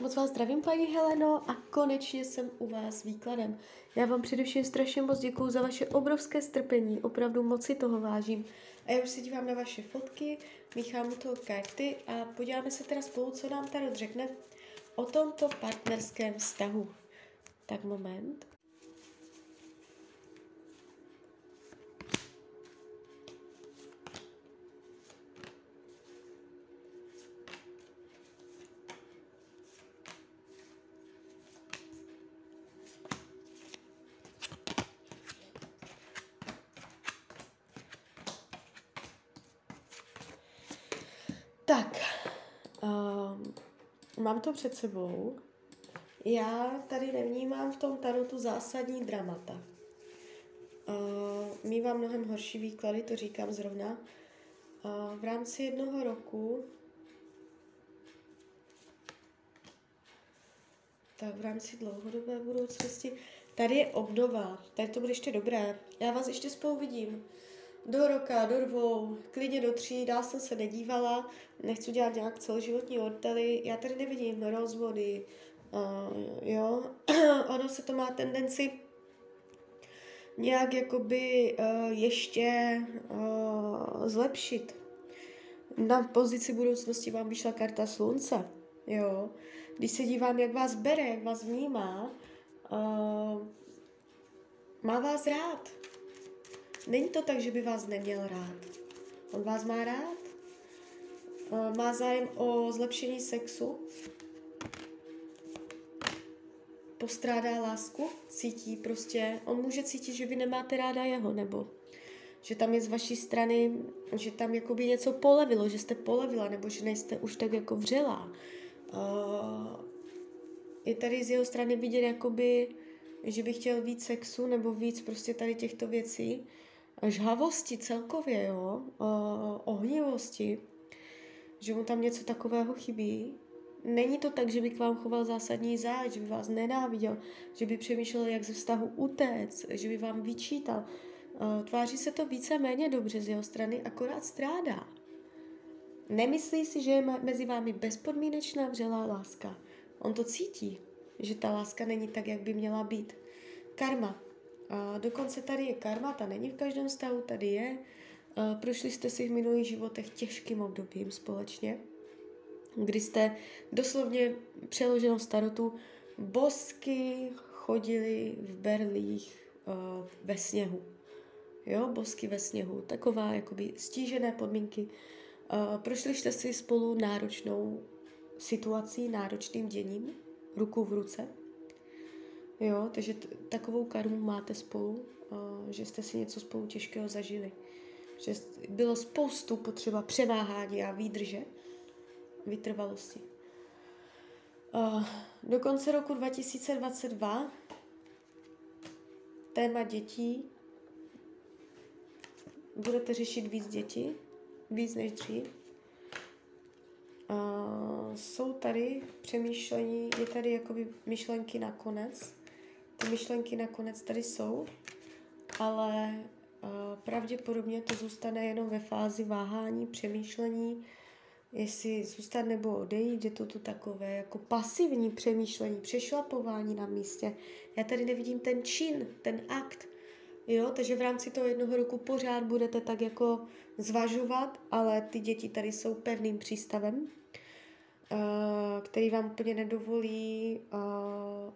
Moc vás zdravím, paní Heleno, a konečně jsem u vás s výkladem. Já vám především strašně moc děkuju za vaše obrovské strpení, opravdu moc si toho vážím. A já už se dívám na vaše fotky, míchám u toho karty a podíváme se teda spolu, co nám tady řekne o tomto partnerském vztahu. Tak moment. Tak, um, mám to před sebou. Já tady nevnímám v tom tarotu zásadní dramata. Uh, mývám mnohem horší výklady, to říkám zrovna. Uh, v rámci jednoho roku tak v rámci dlouhodobé budoucnosti. Tady je obnova, tady to bude ještě dobré. Já vás ještě spolu vidím do roka, do dvou, klidně do tří, dál jsem se nedívala, nechci dělat nějak celoživotní ortely, já tady nevidím rozvody, uh, jo, ono se to má tendenci nějak jakoby uh, ještě uh, zlepšit. Na pozici budoucnosti vám vyšla karta slunce, jo. Když se dívám, jak vás bere, jak vás vnímá, uh, má vás rád, Není to tak, že by vás neměl rád. On vás má rád, má zájem o zlepšení sexu, postrádá lásku, cítí prostě, on může cítit, že vy nemáte ráda jeho, nebo že tam je z vaší strany, že tam jakoby něco polevilo, že jste polevila, nebo že nejste už tak jako vřelá. je tady z jeho strany vidět jakoby, že by chtěl víc sexu, nebo víc prostě tady těchto věcí žhavosti celkově, jo, ohnivosti, že mu tam něco takového chybí. Není to tak, že by k vám choval zásadní záď, že by vás nenáviděl, že by přemýšlel, jak ze vztahu utéct, že by vám vyčítal. Tváří se to více méně dobře z jeho strany, akorát strádá. Nemyslí si, že je mezi vámi bezpodmínečná vřelá láska. On to cítí, že ta láska není tak, jak by měla být. Karma. Dokonce tady je karma, ta není v každém stavu, tady je. Prošli jste si v minulých životech těžkým obdobím společně, kdy jste doslovně přeloženou starotu bosky chodili v berlích ve sněhu. Jo, bosky ve sněhu, taková jakoby stížené podmínky. Prošli jste si spolu náročnou situací, náročným děním, ruku v ruce. Jo, takže t- takovou karmu máte spolu, uh, že jste si něco spolu těžkého zažili. Že bylo spoustu potřeba převáhání a výdrže, vytrvalosti. Uh, do konce roku 2022 téma dětí budete řešit víc dětí, víc než dřív. Uh, jsou tady přemýšlení, je tady jakoby myšlenky na konec, ty myšlenky nakonec tady jsou, ale uh, pravděpodobně to zůstane jenom ve fázi váhání, přemýšlení, jestli zůstat nebo odejít, je to tu takové jako pasivní přemýšlení, přešlapování na místě. Já tady nevidím ten čin, ten akt, jo, takže v rámci toho jednoho roku pořád budete tak jako zvažovat, ale ty děti tady jsou pevným přístavem, uh, který vám úplně nedovolí uh,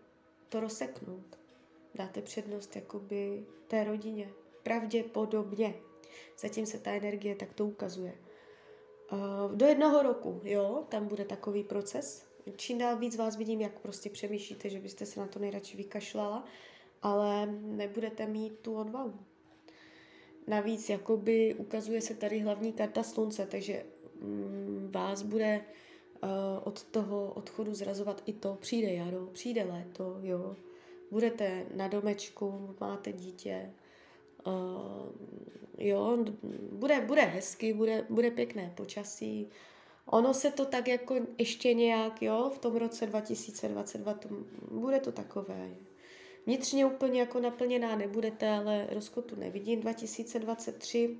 to rozseknout. Dáte přednost jakoby té rodině. Pravděpodobně. Zatím se ta energie tak to ukazuje. Uh, do jednoho roku, jo, tam bude takový proces. Čím dál víc vás vidím, jak prostě přemýšlíte, že byste se na to nejradši vykašlala, ale nebudete mít tu odvahu. Navíc jakoby ukazuje se tady hlavní karta slunce, takže mm, vás bude od toho odchodu zrazovat i to, přijde jaro, přijde léto, jo, budete na domečku, máte dítě, uh, jo, bude, bude hezky, bude, bude pěkné počasí. Ono se to tak jako ještě nějak, jo, v tom roce 2022 to, bude to takové. Vnitřně úplně jako naplněná nebudete, ale rozkotu nevidím. 2023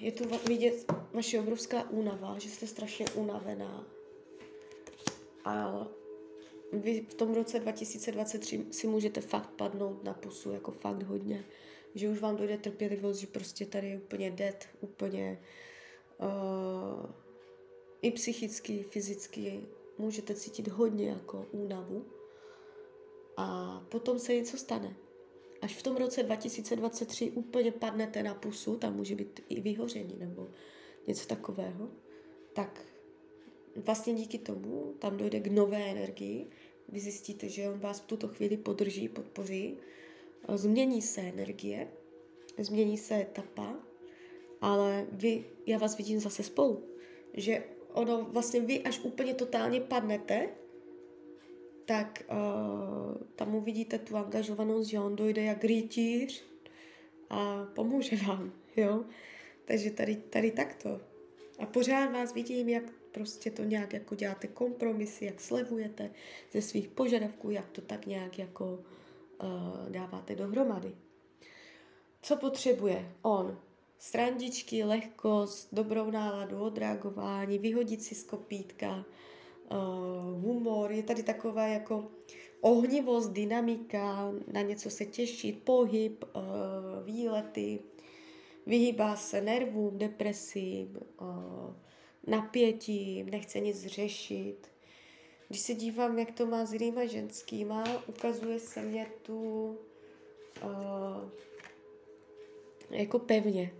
je tu vidět vaše obrovská únava, že jste strašně unavená. A vy v tom roce 2023 si můžete fakt padnout na pusu, jako fakt hodně. Že už vám dojde trpělivost, že prostě tady je úplně dead, úplně uh, i psychicky, fyzicky můžete cítit hodně jako únavu. A potom se něco stane. Až v tom roce 2023 úplně padnete na pusu, tam může být i vyhoření nebo něco takového, tak vlastně díky tomu tam dojde k nové energii. Vy zjistíte, že on vás v tuto chvíli podrží, podpoří. Změní se energie, změní se etapa, ale vy, já vás vidím zase spolu. Že ono vlastně vy až úplně totálně padnete, tak uh, tam uvidíte tu angažovanost, že on dojde jak rytíř a pomůže vám, jo. Takže tady, tady takto. A pořád vás vidím, jak prostě to nějak jako děláte kompromisy, jak slevujete ze svých požadavků, jak to tak nějak jako uh, dáváte dohromady. Co potřebuje on? Srandičky, lehkost, dobrou náladu, odreagování, vyhodit si z kopítka, uh, humor, je tady taková jako ohnivost, dynamika, na něco se těšit, pohyb, uh, výlety, vyhýbá se nervům, depresím, napětím, nechce nic řešit. Když se dívám, jak to má s jinýma ženskýma, ukazuje se mě tu jako pevně.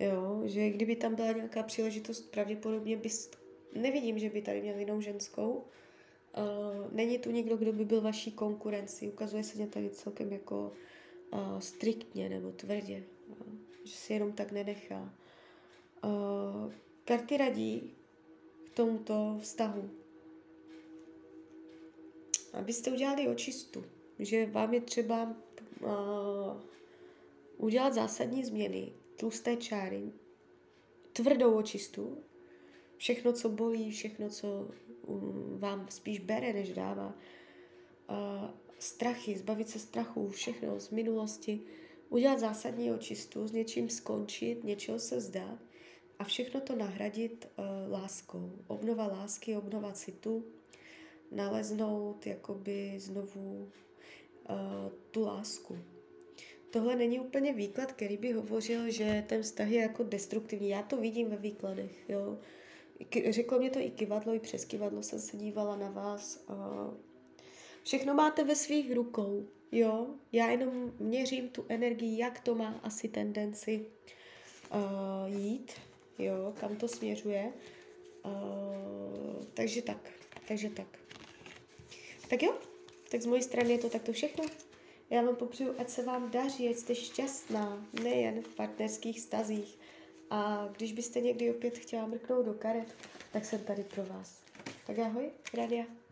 Jo, že kdyby tam byla nějaká příležitost, pravděpodobně bys nevidím, že by tady měl jinou ženskou. Uh, není tu někdo, kdo by byl vaší konkurenci. Ukazuje se mě tady celkem jako uh, striktně nebo tvrdě. Uh, že si jenom tak nenechá. Uh, karty radí k tomuto vztahu. Abyste udělali očistu. Že vám je třeba uh, udělat zásadní změny, tlusté čáry, tvrdou očistu, všechno, co bolí, všechno, co um, vám spíš bere, než dává. Uh, strachy, zbavit se strachu, všechno z minulosti, udělat zásadní očistu, s něčím skončit, něčeho se zdát a všechno to nahradit uh, láskou. Obnova lásky, obnova citu, naleznout jakoby znovu uh, tu lásku. Tohle není úplně výklad, který by hovořil, že ten vztah je jako destruktivní. Já to vidím ve výkladech, jo. Řeklo mě to i kivadlo, i přes kivadlo jsem se dívala na vás. Všechno máte ve svých rukou, jo. Já jenom měřím tu energii, jak to má asi tendenci uh, jít, jo, kam to směřuje. Uh, takže tak, takže tak. Tak jo, tak z mojí strany je to takto všechno. Já vám popřeju, ať se vám daří, ať jste šťastná, nejen v partnerských stazích, a když byste někdy opět chtěla mrknout do karet, tak jsem tady pro vás. Tak ahoj, Radia.